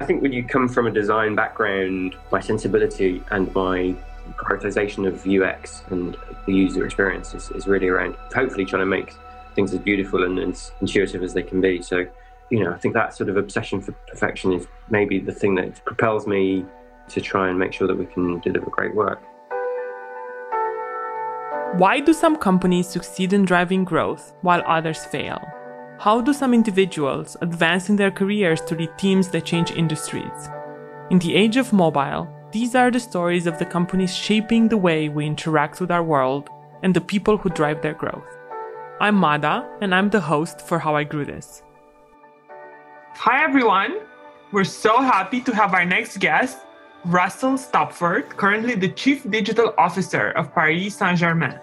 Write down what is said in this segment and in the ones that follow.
I think when you come from a design background, my sensibility and my prioritization of UX and the user experience is, is really around hopefully trying to make things as beautiful and as intuitive as they can be. So, you know, I think that sort of obsession for perfection is maybe the thing that propels me to try and make sure that we can deliver great work. Why do some companies succeed in driving growth while others fail? How do some individuals advance in their careers to lead teams that change industries? In the age of mobile, these are the stories of the companies shaping the way we interact with our world and the people who drive their growth. I'm Mada, and I'm the host for How I Grew This. Hi, everyone. We're so happy to have our next guest, Russell Stopford, currently the Chief Digital Officer of Paris Saint Germain.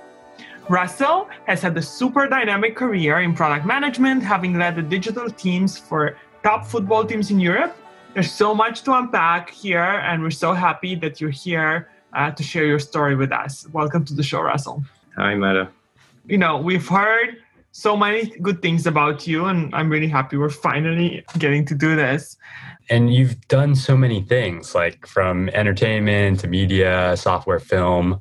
Russell has had a super dynamic career in product management, having led the digital teams for top football teams in Europe. There's so much to unpack here, and we're so happy that you're here uh, to share your story with us. Welcome to the show, Russell. Hi, Mada. You know, we've heard so many good things about you, and I'm really happy we're finally getting to do this. And you've done so many things, like from entertainment to media, software, film,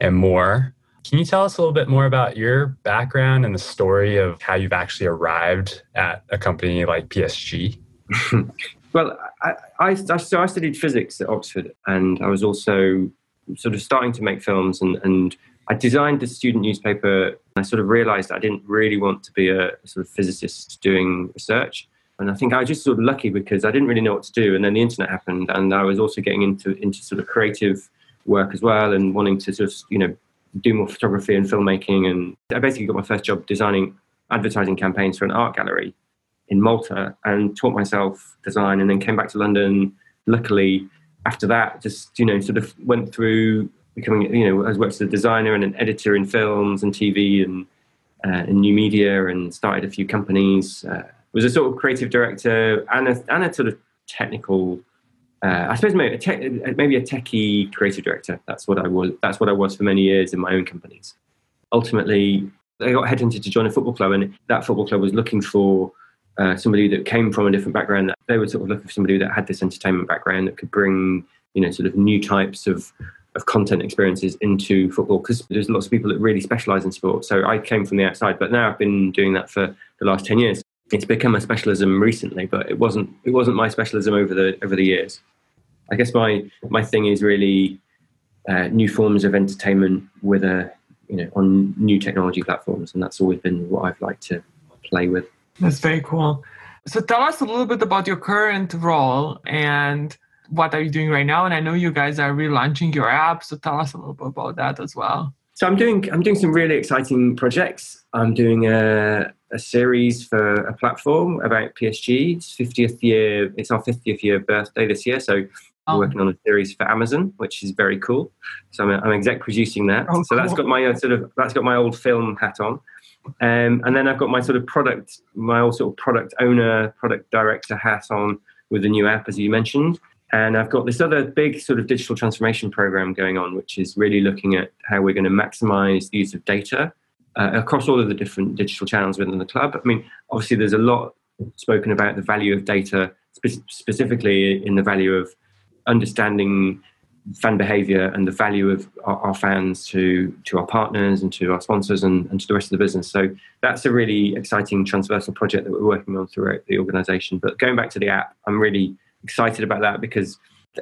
and more. Can you tell us a little bit more about your background and the story of how you've actually arrived at a company like PSG? well, I, I, so I studied physics at Oxford, and I was also sort of starting to make films, and, and I designed the student newspaper. I sort of realized I didn't really want to be a sort of physicist doing research. And I think I was just sort of lucky because I didn't really know what to do. And then the internet happened, and I was also getting into into sort of creative work as well, and wanting to of you know do more photography and filmmaking. And I basically got my first job designing advertising campaigns for an art gallery in Malta and taught myself design and then came back to London. Luckily, after that, just, you know, sort of went through becoming, you know, I worked as a designer and an editor in films and TV and uh, in new media and started a few companies. Uh, was a sort of creative director and a, and a sort of technical uh, I suppose maybe a, te- maybe a techie creative director. That's what I was. That's what I was for many years in my own companies. Ultimately, I got headhunted to join a football club, and that football club was looking for uh, somebody that came from a different background. That They were sort of looking for somebody that had this entertainment background that could bring, you know, sort of new types of of content experiences into football because there's lots of people that really specialize in sport. So I came from the outside, but now I've been doing that for the last ten years it's become a specialism recently, but it wasn't it wasn't my specialism over the over the years. I guess my my thing is really uh, new forms of entertainment with a you know on new technology platforms, and that's always been what I've liked to play with. That's very cool. So tell us a little bit about your current role and what are you doing right now? And I know you guys are relaunching your app, so tell us a little bit about that as well. So I'm doing I'm doing some really exciting projects. I'm doing a, a series for a platform about PSG. It's 50th year. It's our 50th year birthday this year. So I'm oh. working on a series for Amazon, which is very cool. So I'm, I'm exec producing that. Oh, so that's got my uh, sort of that's got my old film hat on. Um, and then I've got my sort of product, my old sort of product owner, product director hat on with the new app, as you mentioned. And I've got this other big sort of digital transformation program going on, which is really looking at how we're going to maximize the use of data uh, across all of the different digital channels within the club. I mean, obviously, there's a lot spoken about the value of data, spe- specifically in the value of understanding fan behavior and the value of our, our, fans to to our partners and to our sponsors and, and, to the rest of the business. So that's a really exciting transversal project that we're working on throughout the organization. But going back to the app, I'm really excited about that because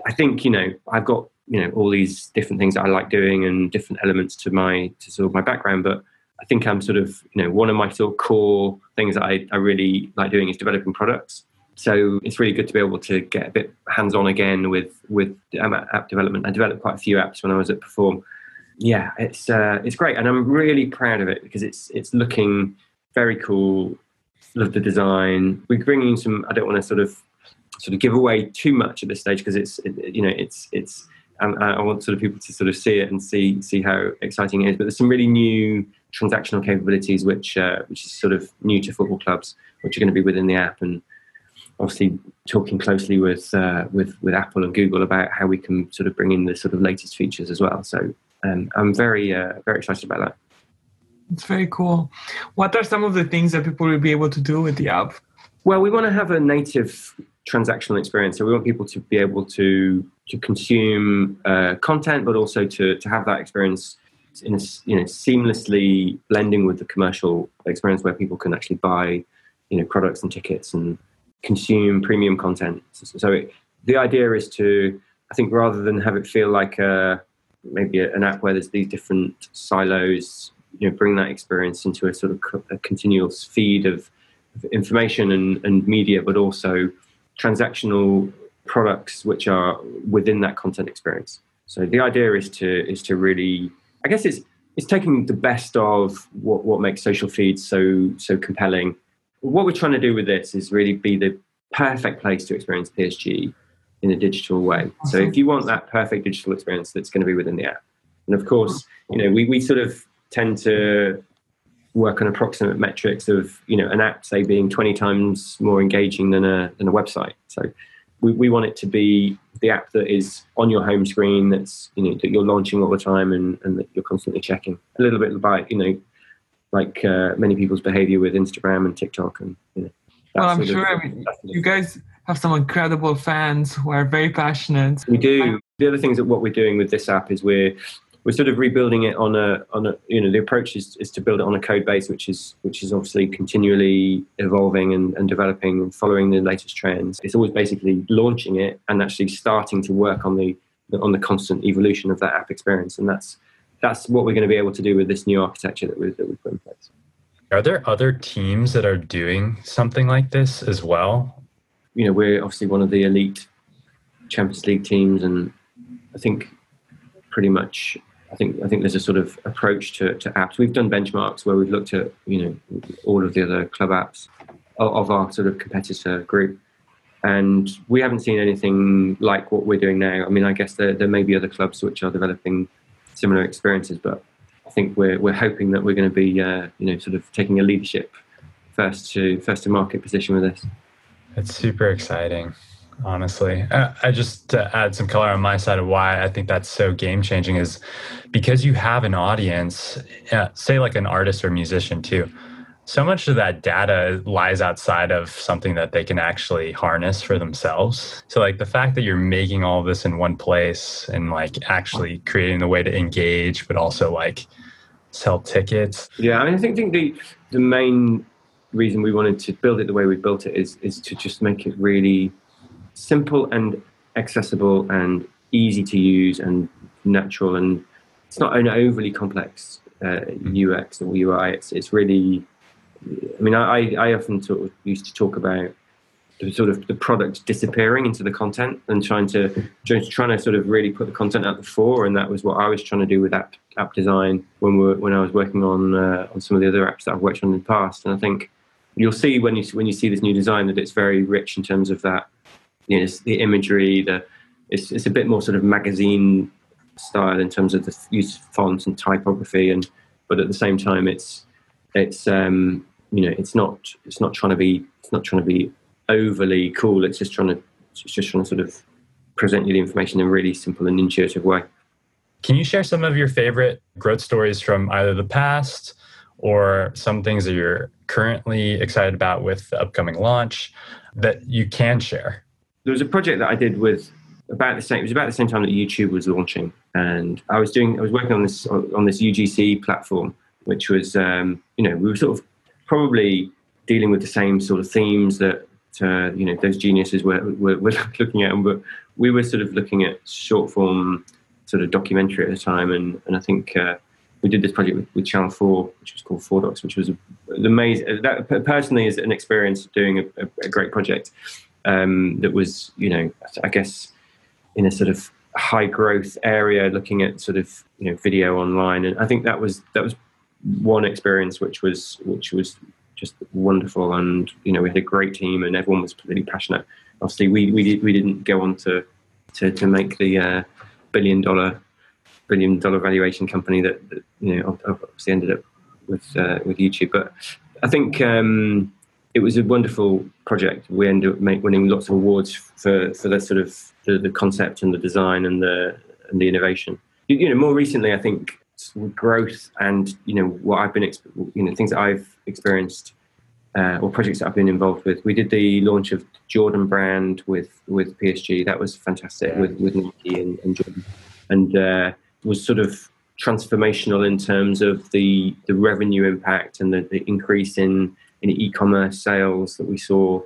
I think you know I've got you know all these different things that I like doing and different elements to my to sort of my background, but I think I'm sort of you know one of my sort of core things that I, I really like doing is developing products. So it's really good to be able to get a bit hands on again with with app development. I developed quite a few apps when I was at Perform. Yeah, it's uh, it's great, and I'm really proud of it because it's it's looking very cool. Love the design. We're bringing some. I don't want to sort of sort of give away too much at this stage because it's it, you know it's it's and I want sort of people to sort of see it and see see how exciting it is. But there's some really new transactional capabilities which uh, which is sort of new to football clubs, which are going to be within the app, and obviously talking closely with uh, with with Apple and Google about how we can sort of bring in the sort of latest features as well. So um, I'm very uh, very excited about that. It's very cool. What are some of the things that people will be able to do with the app? Well, we want to have a native transactional experience. So we want people to be able to to consume uh, content, but also to to have that experience in a, you know seamlessly blending with the commercial experience where people can actually buy you know products and tickets and consume premium content. So it, the idea is to I think rather than have it feel like a, maybe an app where there's these different silos, you know, bring that experience into a sort of a continuous feed of, of information and, and media, but also transactional products which are within that content experience. So the idea is to is to really, I guess it's it's taking the best of what what makes social feeds so so compelling. What we're trying to do with this is really be the perfect place to experience PSG in a digital way. So if you want that perfect digital experience, that's going to be within the app. And of course, you know, we, we sort of tend to work on approximate metrics of, you know, an app, say, being 20 times more engaging than a, than a website. So we, we want it to be the app that is on your home screen, that's, you know, that you're launching all the time and, and that you're constantly checking. A little bit like, you know, like uh, many people's behavior with Instagram and TikTok and, you know, well, I'm sure I mean, you guys have some incredible fans who are very passionate. We do. The other things that what we're doing with this app is we're we're sort of rebuilding it on a on a you know the approach is, is to build it on a code base which is which is obviously continually evolving and, and developing and following the latest trends. It's always basically launching it and actually starting to work on the on the constant evolution of that app experience, and that's that's what we're going to be able to do with this new architecture that we that we put in place. Are there other teams that are doing something like this as well? You know, we're obviously one of the elite Champions League teams, and I think pretty much, I think I think there's a sort of approach to, to apps. We've done benchmarks where we've looked at you know all of the other club apps of, of our sort of competitor group, and we haven't seen anything like what we're doing now. I mean, I guess there there may be other clubs which are developing similar experiences, but I think we're we're hoping that we're going to be uh, you know sort of taking a leadership first to first to market position with this. It's super exciting, honestly. Uh, I just to add some color on my side of why I think that's so game changing is because you have an audience, uh, say like an artist or musician too. So much of that data lies outside of something that they can actually harness for themselves. So, like the fact that you're making all this in one place and like actually creating the way to engage, but also like sell tickets. Yeah, I mean, I think, think the the main reason we wanted to build it the way we built it is is to just make it really simple and accessible and easy to use and natural and it's not an overly complex uh, UX or UI. It's it's really. I mean, I I often used to talk about the sort of the product disappearing into the content and trying to trying to sort of really put the content at the fore. And that was what I was trying to do with app app design when we when I was working on uh, on some of the other apps that I've worked on in the past. And I think you'll see when you when you see this new design that it's very rich in terms of that you know the imagery the it's it's a bit more sort of magazine style in terms of the use of fonts and typography. And but at the same time it's it's um you know it's not it's not trying to be it's not trying to be overly cool. It's just trying to it's just trying to sort of present you the information in a really simple and intuitive way. Can you share some of your favorite growth stories from either the past or some things that you're currently excited about with the upcoming launch that you can share? There was a project that I did with about the same. It was about the same time that YouTube was launching, and I was doing. I was working on this on this UGC platform, which was, um, you know, we were sort of probably dealing with the same sort of themes that uh, you know those geniuses were, were, were looking at but we were sort of looking at short form sort of documentary at the time, and and I think uh, we did this project with, with, Channel Four, which was called Four Docs, which was the amazing. That personally is an experience doing a, a, a great project um, that was, you know, I guess in a sort of high growth area, looking at sort of you know video online, and I think that was that was one experience which was which was just wonderful. And you know, we had a great team, and everyone was really passionate. Obviously, we we we didn't go on to to, to make the uh, billion dollar billion dollar valuation company that, that, you know obviously ended up with uh, with YouTube. But I think um, it was a wonderful project. We ended up winning lots of awards for for the sort of the, the concept and the design and the and the innovation. You, you know, more recently, I think growth and you know what I've been you know things that I've experienced uh, or projects that I've been involved with. We did the launch of Jordan brand with with PSG. That was fantastic yeah. with with Nike and, and Jordan, and uh, was sort of transformational in terms of the the revenue impact and the, the increase in in e-commerce sales that we saw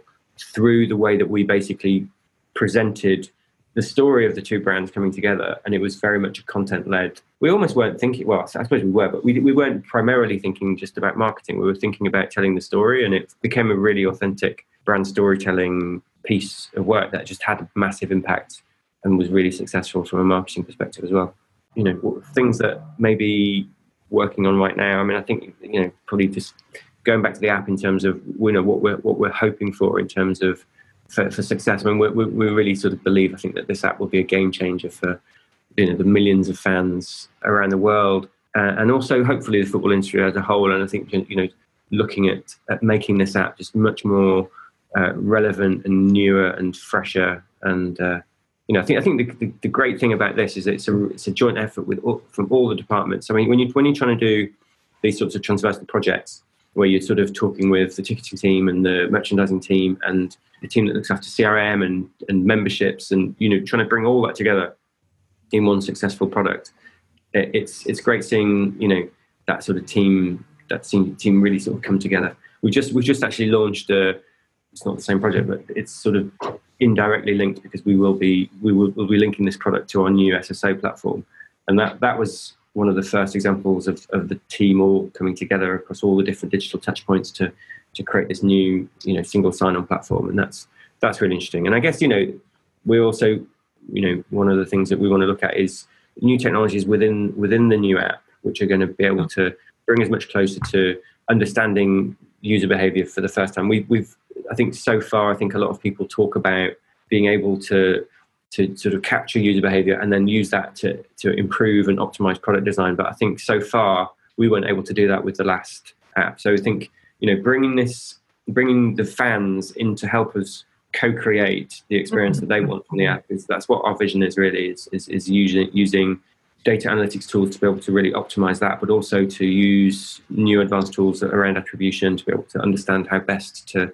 through the way that we basically presented the story of the two brands coming together, and it was very much a content led. We almost weren't thinking. Well, I suppose we were, but we we weren't primarily thinking just about marketing. We were thinking about telling the story, and it became a really authentic brand storytelling piece of work that just had a massive impact and was really successful from a marketing perspective as well. You know, things that maybe working on right now. I mean, I think you know probably just going back to the app in terms of you know what we're what we're hoping for in terms of for, for success. I mean, we, we really sort of believe, I think, that this app will be a game changer for you know the millions of fans around the world, uh, and also hopefully the football industry as a whole. And I think you know, looking at, at making this app just much more uh, relevant and newer and fresher. And uh, you know, I think I think the, the, the, great thing about this is it's a it's a joint effort with all, from all the departments. I mean, when you when you're trying to do these sorts of transversal projects, where you're sort of talking with the ticketing team and the merchandising team and the team that looks after CRM and, and memberships and you know trying to bring all that together in one successful product. It's it's great seeing you know that sort of team that team really sort of come together. We just we just actually launched a it's not the same project but it's sort of indirectly linked because we will be we will we'll be linking this product to our new SSO platform and that that was one of the first examples of, of the team all coming together across all the different digital touch points to to create this new you know single sign-on platform and that's that's really interesting and i guess you know we also you know one of the things that we want to look at is new technologies within within the new app which are going to be able to bring us much closer to understanding user behavior for the first time we, we've i think so far i think a lot of people talk about being able to to sort of capture user behavior and then use that to, to improve and optimize product design. But I think so far we weren't able to do that with the last app. So I think you know bringing this, bringing the fans in to help us co-create the experience that they mm-hmm. want from the app is that's what our vision is really is is, is using using data analytics tools to be able to really optimize that, but also to use new advanced tools around attribution to be able to understand how best to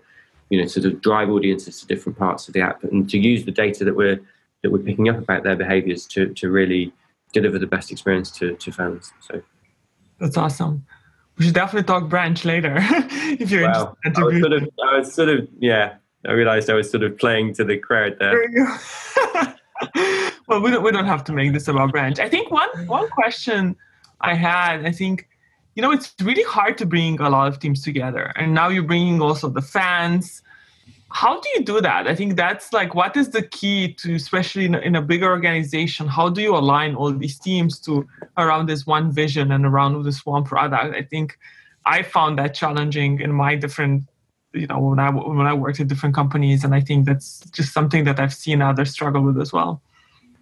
you know sort of drive audiences to different parts of the app and to use the data that we're that we're picking up about their behaviors to, to really deliver the best experience to, to fans. So that's awesome. We should definitely talk branch later if you're well, interested. I was, sort of, I was sort of, yeah, I realized I was sort of playing to the crowd there. there well, we don't, we don't have to make this about branch. I think one, one question I had, I think, you know, it's really hard to bring a lot of teams together. And now you're bringing also the fans how do you do that i think that's like what is the key to especially in a, in a bigger organization how do you align all these teams to around this one vision and around this one product i think i found that challenging in my different you know when i when i worked at different companies and i think that's just something that i've seen others struggle with as well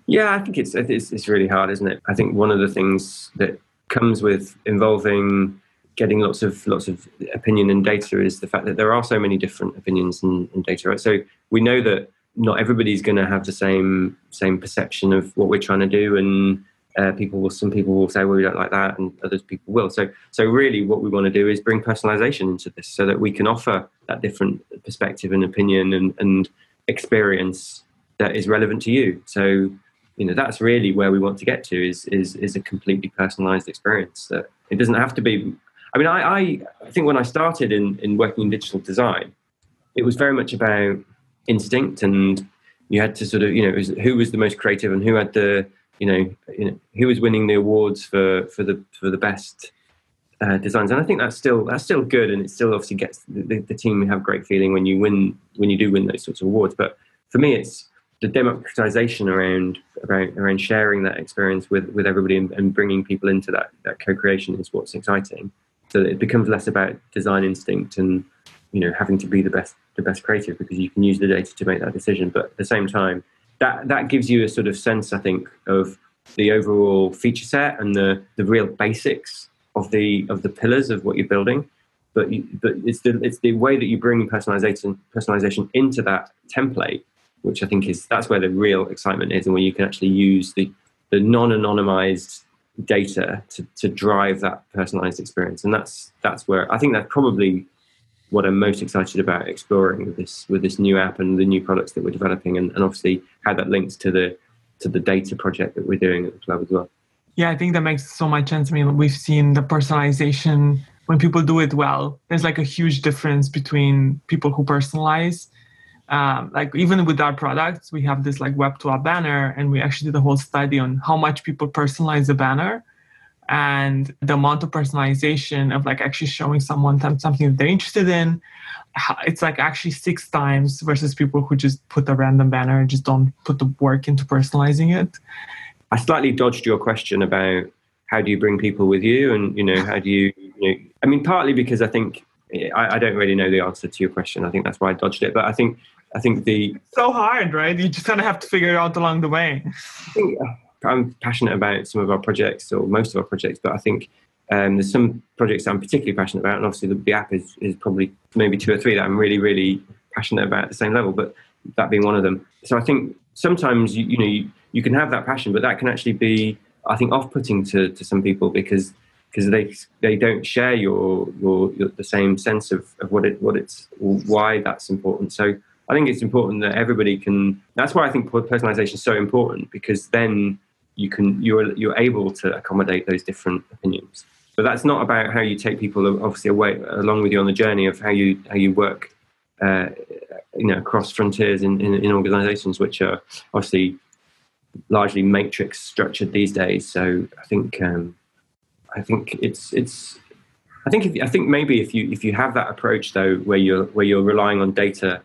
yeah i think it's it's, it's really hard isn't it i think one of the things that comes with involving getting lots of lots of opinion and data is the fact that there are so many different opinions and, and data. Right? So we know that not everybody's going to have the same same perception of what we're trying to do, and uh, people will some people will say, "Well, we don't like that," and others people will. So so really, what we want to do is bring personalization into this, so that we can offer that different perspective and opinion and, and experience that is relevant to you. So you know that's really where we want to get to is is is a completely personalized experience that it doesn't have to be I mean, I, I, I think when I started in, in working in digital design, it was very much about instinct and you had to sort of, you know, was, who was the most creative and who had the, you know, you know, who was winning the awards for, for the, for the best uh, designs. And I think that's still, that's still good. And it still obviously gets the, the team have great feeling when you win, when you do win those sorts of awards. But for me, it's, the democratization around around around sharing that experience with with everybody and, and, bringing people into that that co-creation is what's exciting so it becomes less about design instinct and you know having to be the best the best creative because you can use the data to make that decision but at the same time that that gives you a sort of sense i think of the overall feature set and the the real basics of the of the pillars of what you're building. But you, but it's the it's the way that you bring personalization personalization into that template which i think is that's where the real excitement is and where you can actually use the the non-anonymized data to, to drive that personalized experience. And that's that's where i think that's probably what I'm most excited about exploring with this with this new app and the new products that we're developing, and, and obviously how that links to the to the data project that we're doing at the club as well. Yeah, I think that makes so much sense. I mean, we've seen the personalization when people do it well. There's like a huge difference between people who personalize. Um, like even with our products, we have this like web to app banner, and we actually did a whole study on how much people personalize the banner and the amount of personalization of like actually showing someone something that they're interested in it's like actually six times versus people who just put a random banner and just don't put the work into personalizing it. I slightly dodged your question about how do you bring people with you and you know how do you, you know, i mean partly because i think I, I don't really know the answer to your question. I think that's why i dodged it. But i think i think the so hard right? You just kind of have to figure it out along the way. I think, I'm passionate about some of our projects or most of our projects, but I think um, there's some projects I'm particularly passionate about, and obviously the, the, app is, is probably maybe two or three that I'm really, really passionate about at the same level, but that being one of them. So I think sometimes, you, you know, you, you can have that passion, but that can actually be, I think, off-putting to, to some people because because they they don't share your, your, your the same sense of, of what it what it's why that's important. So I think it's important that everybody can. That's why I think personalization is so important because then you can you're you're able to accommodate those different opinions. But that's not about how you take people obviously away along with you on the journey of how you how you work, uh, you know, across frontiers in, in, in organisations which are obviously largely matrix structured these days. So I think um, I think it's it's I think if, I think maybe if you if you have that approach though, where you're where you're relying on data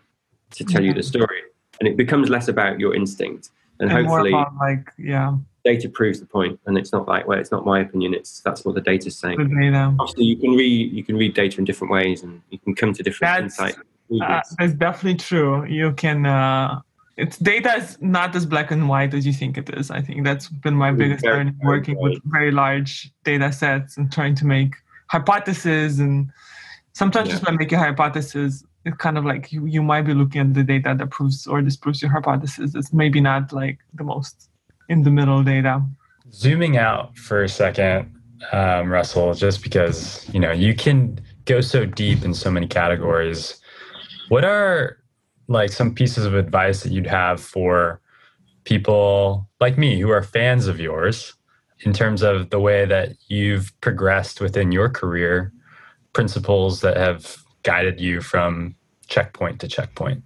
to tell yeah. you the story, and it becomes less about your instinct, and, and hopefully, like yeah, data proves the point, and it's not like well, it's not my opinion. It's that's what the data's saying. Data. Obviously, you can read you can read data in different ways, and you can come to different that's, insights. Uh, that's definitely true. You can. Uh, it's data is not as black and white as you think it is. I think that's been my biggest learning working with very large data sets and trying to make hypotheses and sometimes yeah. just by making hypotheses it's kind of like you, you might be looking at the data that proves or disproves your hypothesis it's maybe not like the most in the middle data. Zooming out for a second, um, Russell, just because you know you can go so deep in so many categories. What are like some pieces of advice that you'd have for people like me who are fans of yours in terms of the way that you've progressed within your career, principles that have guided you from checkpoint to checkpoint?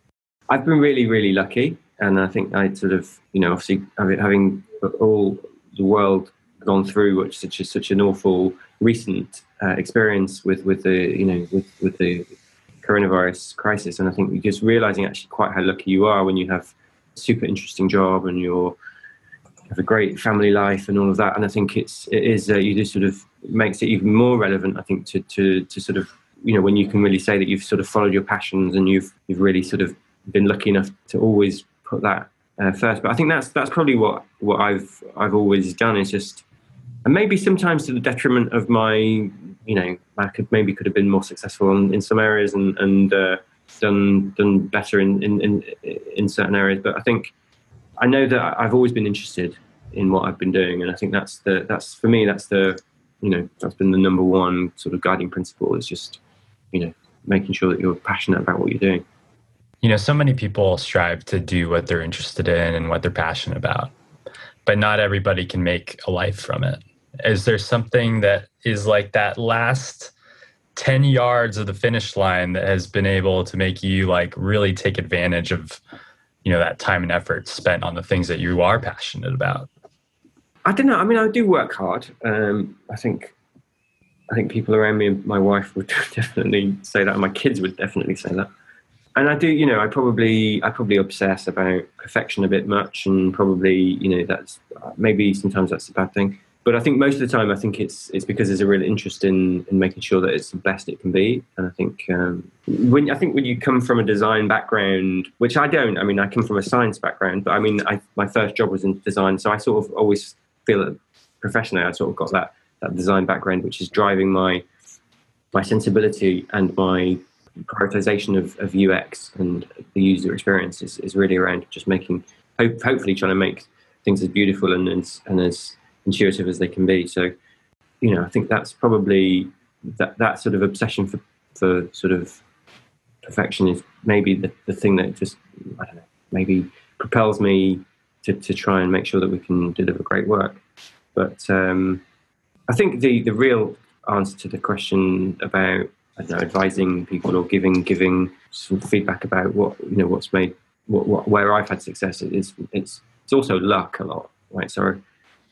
I've been really, really lucky and I think I sort of, you know, obviously having all the world gone through which such a, such an awful recent uh, experience with with the you know with with the coronavirus crisis, and I think just realizing actually quite how lucky you are when you have a super interesting job and you're have a great family life and all of that. And I think it's it is uh, you just sort of makes it even more relevant. I think to to to sort of you know when you can really say that you've sort of followed your passions and you've you've really sort of been lucky enough to always put that uh, first. But I think that's that's probably what what I've I've always done is just, and maybe sometimes to the detriment of my, you know, I could maybe could have been more successful in, in some areas and and uh, done done better in, in in in certain areas. But I think I know that I've always been interested in what I've been doing, and I think that's the that's for me that's the you know that's been the number one sort of guiding principle is just you know making sure that you're passionate about what you're doing you know, so many people strive to do what they're interested in and what they're passionate about, but not everybody can make a life from it. Is there something that is like that last 10 yards of the finish line that has been able to make you like really take advantage of, you know, that time and effort spent on the things that you are passionate about? I don't know. I mean, I do work hard. Um, I think I think people around me, my wife would definitely say that, and my kids would definitely say that and I do, you know, I probably I probably obsess about perfection a bit much, and probably, you know, that's maybe sometimes that's a bad thing. But I think most of the time, I think it's it's because there's a real interest in in making sure that it's the best it can be. And I think um, when I think when you come from a design background, which I don't, I mean, I come from a science background, but I mean, I, my first job was in design, so I sort of always feel that professionally, I sort of got that that design background, which is driving my my sensibility and my prioritization of, of UX and the user experience is, is really around just making, hope, hopefully trying to make things as beautiful and as, and as intuitive as they can be. So, you know, I think that's probably that, that sort of obsession for, for sort of perfection is maybe the, the thing that just I don't know maybe propels me to, to try and make sure that we can deliver great work. But um, I think the the real answer to the question about I don't know advising people or giving giving feedback about what you know what's made what, what where I've had success. Is it's it's also luck a lot right? So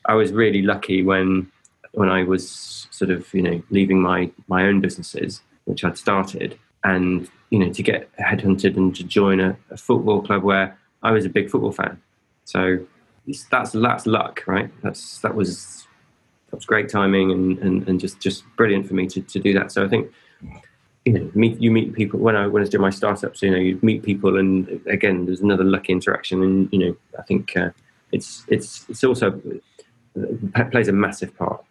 I was really lucky when when I was sort of you know leaving my my own businesses which I'd started and you know to get headhunted and to join a, a football club where I was a big football fan. So that's that's luck right? That's that was that was great timing and, and, and just just brilliant for me to, to do that. So I think you know meet you meet people when I when I was doing my startups you know you meet people and again there's another lucky interaction and you know I think uh, it's it's it's also plays a massive part.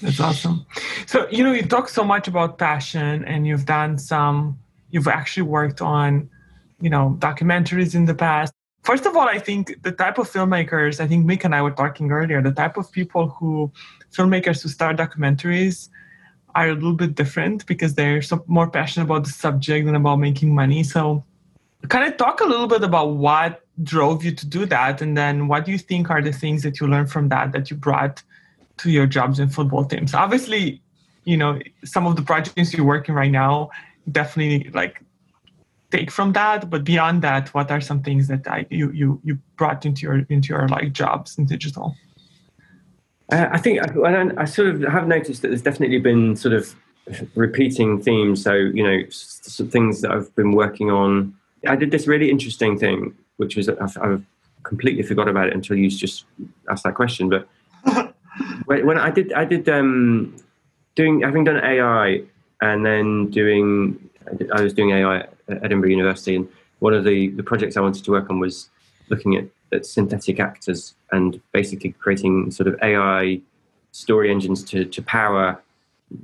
That's awesome. So you know you talk so much about passion, and you've done some. You've actually worked on, you know, documentaries in the past. First of all, I think the type of filmmakers. I think Mick and I were talking earlier. The type of people who, filmmakers who start documentaries, are a little bit different because they're so more passionate about the subject than about making money. So, kind of talk a little bit about what drove you to do that and then what do you think are the things that you learned from that that you brought to your jobs in football teams obviously you know some of the projects you're working right now definitely like take from that but beyond that what are some things that I, you you you brought into your into your like jobs in digital uh, i think I, I sort of have noticed that there's definitely been sort of repeating themes. So you know some things that i've been working on. I did this really interesting thing which was I've, I've, completely forgot about it until you just asked that question. But when I did, I did um, doing having done AI and then doing, I was doing AI at Edinburgh University, and one of the the projects I wanted to work on was looking at, at synthetic actors and basically creating sort of AI story engines to to power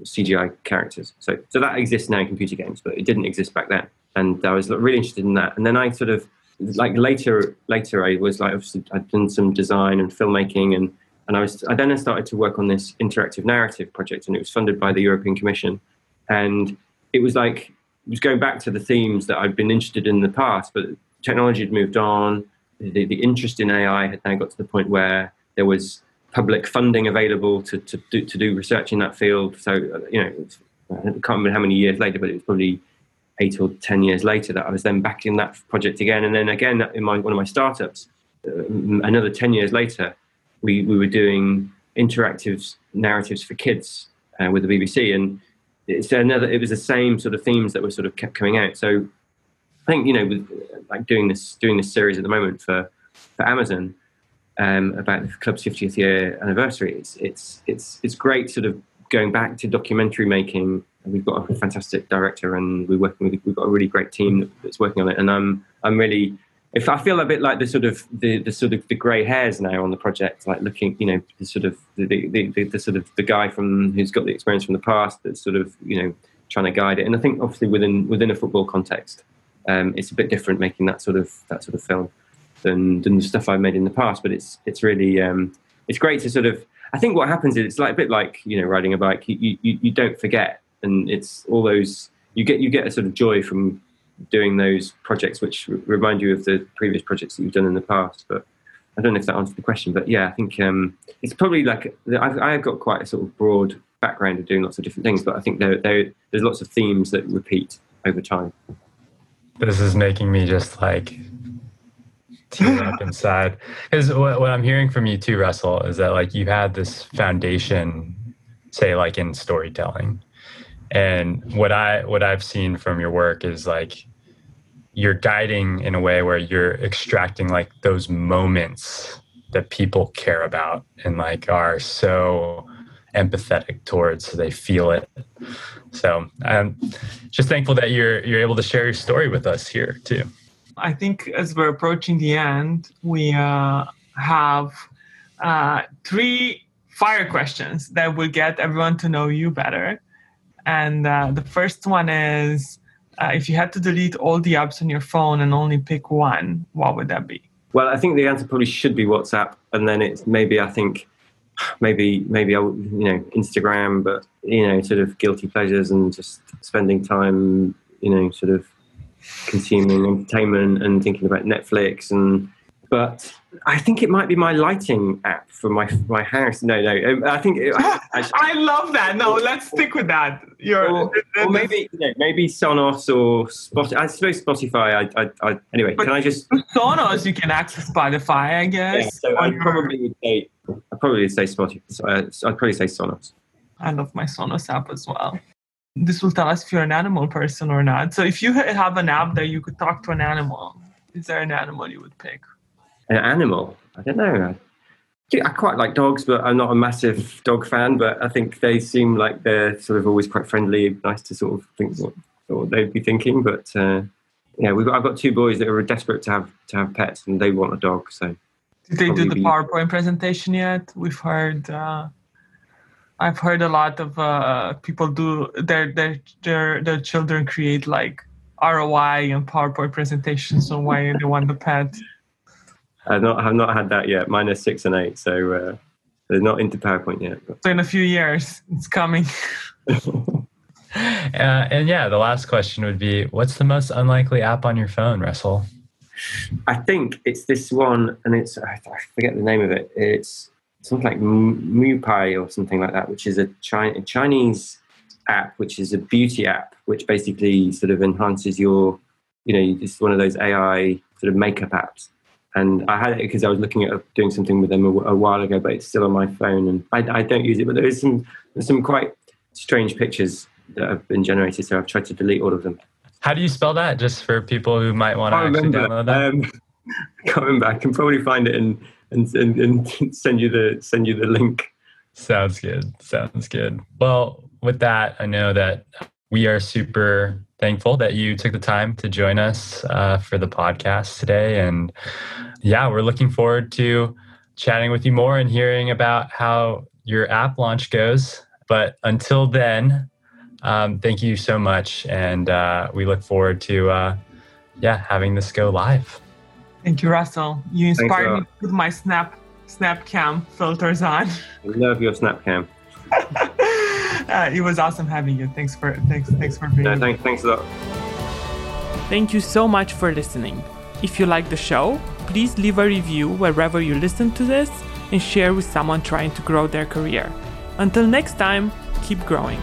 CGI characters. So so that exists now in computer games, but it didn't exist back then. And I was really interested in that. And then I sort of like later later I was like obviously I'd done some design and filmmaking and and I was I then I started to work on this interactive narrative project and it was funded by the European Commission and it was like it was going back to the themes that I'd been interested in, in the past but technology had moved on the, the interest in AI had now got to the point where there was public funding available to, to, do, to do research in that field so you know I can't remember how many years later but it was probably eight or ten years later that I was then back in that project again, and then again in my one of my startups, uh, another ten years later, we we were doing interactive narratives for kids uh, with the BBC, and it's another. It was the same sort of themes that were sort of kept coming out. So I think you know, with like doing this doing this series at the moment for for Amazon. Um, about the club's 50th year anniversary, it's it's it's it's great sort of going back to documentary making we've got a fantastic director and we're working with we've got a really great team that's working on it and i'm i'm really if i feel a bit like the sort of the, the sort of the gray hairs now on the project like looking you know the sort of the, the, the, the sort of the guy from who's got the experience from the past that's sort of you know trying to guide it and i think obviously within within a football context um, it's a bit different making that sort of that sort of film than than the stuff i've made in the past but it's it's really um, it's great to sort of I think what happens is it's like a bit like you know riding a bike. You, you, you don't forget and it's all those you get you get a sort of joy from doing those projects which remind you of the previous projects that you've done in the past but i don't know if that answered the question but yeah i think um, it's probably like I've, I've, got quite a sort of broad background of doing lots of different things but i think there, there there's lots of themes that repeat over time this is making me just like tear up inside. Because what, what i'm hearing from you too russell is that like you had this foundation say like in storytelling. And what I what I've seen from your work is like you're guiding in a way where you're extracting like those moments that people care about and like are so empathetic towards so they feel it. So i'm just thankful that you're you're able to share your story with us here too. I think as we're approaching the end we uh, have uh, three fire questions that will get everyone to know you better. And uh, the first one is uh, if you had to delete all the apps on your phone and only pick one, what would that be? Well, I think the answer probably should be WhatsApp, and then it's maybe I think maybe maybe I you know Instagram, but you know sort of guilty pleasures and just spending time you know sort of consuming entertainment and thinking about Netflix and but I think it might be my lighting app for my my house. No, no, um, I think it, actually, I love that. No, let's stick with that. You're, or, or maybe you know, maybe Sonos or Spotify. I suppose Spotify. I, I, I anyway. But can I just Sonos? You can access Spotify, I guess. Yeah, so I probably would say I probably say Spotify. Uh, I'd probably say Sonos. I love my Sonos app as well. This will tell us if you're an animal person or not. So if you have an app that you could talk to an animal, is there an animal you would pick? An animal. I don't know. I quite like dogs, but I'm not a massive dog fan. But I think they seem like they're sort of always quite friendly, nice to sort of think what, what they'd be thinking. But uh, yeah, we've got, I've got two boys that are desperate to have to have pets, and they want a dog. So did they do the be... PowerPoint presentation yet? We've heard. Uh, I've heard a lot of uh, people do their their their their children create like ROI and PowerPoint presentations on why they want the pet. I've not have not had that yet. Mine is six and eight, so uh, they're not into PowerPoint yet. But. So in a few years, it's coming. uh, and yeah, the last question would be, what's the most unlikely app on your phone, Russell? I think it's this one, and it's I forget the name of it. It's something like MuPi or something like that, which is a, Chi- a Chinese app, which is a beauty app, which basically sort of enhances your, you know, it's one of those AI sort of makeup apps and I had it because I was looking at doing something with them a, a, while ago, but it's still on my phone, and I, I don't use it. But there is some some quite strange pictures that have been generated, so I've tried to delete all of them. How do you spell that, just for people who might want to actually download that? Um, coming back, I can probably find it and, and and, and send you the send you the link. Sounds good. Sounds good. Well, with that, I know that we are super thankful that you took the time to join us uh, for the podcast today. And yeah, we're looking forward to chatting with you more and hearing about how your app launch goes. But until then, um, thank you so much. And uh, we look forward to, uh, yeah, having this go live. Thank you, Russell. You inspired Thanks, me to put my Snap Snap Cam filters on. I love your Snap Cam. uh, it was awesome having you. Thanks for thanks thanks for being. No, thanks thanks a lot. Thank you so much for listening. If you like the show, please leave a review wherever you listen to this and share with someone trying to grow their career. Until next time, keep growing.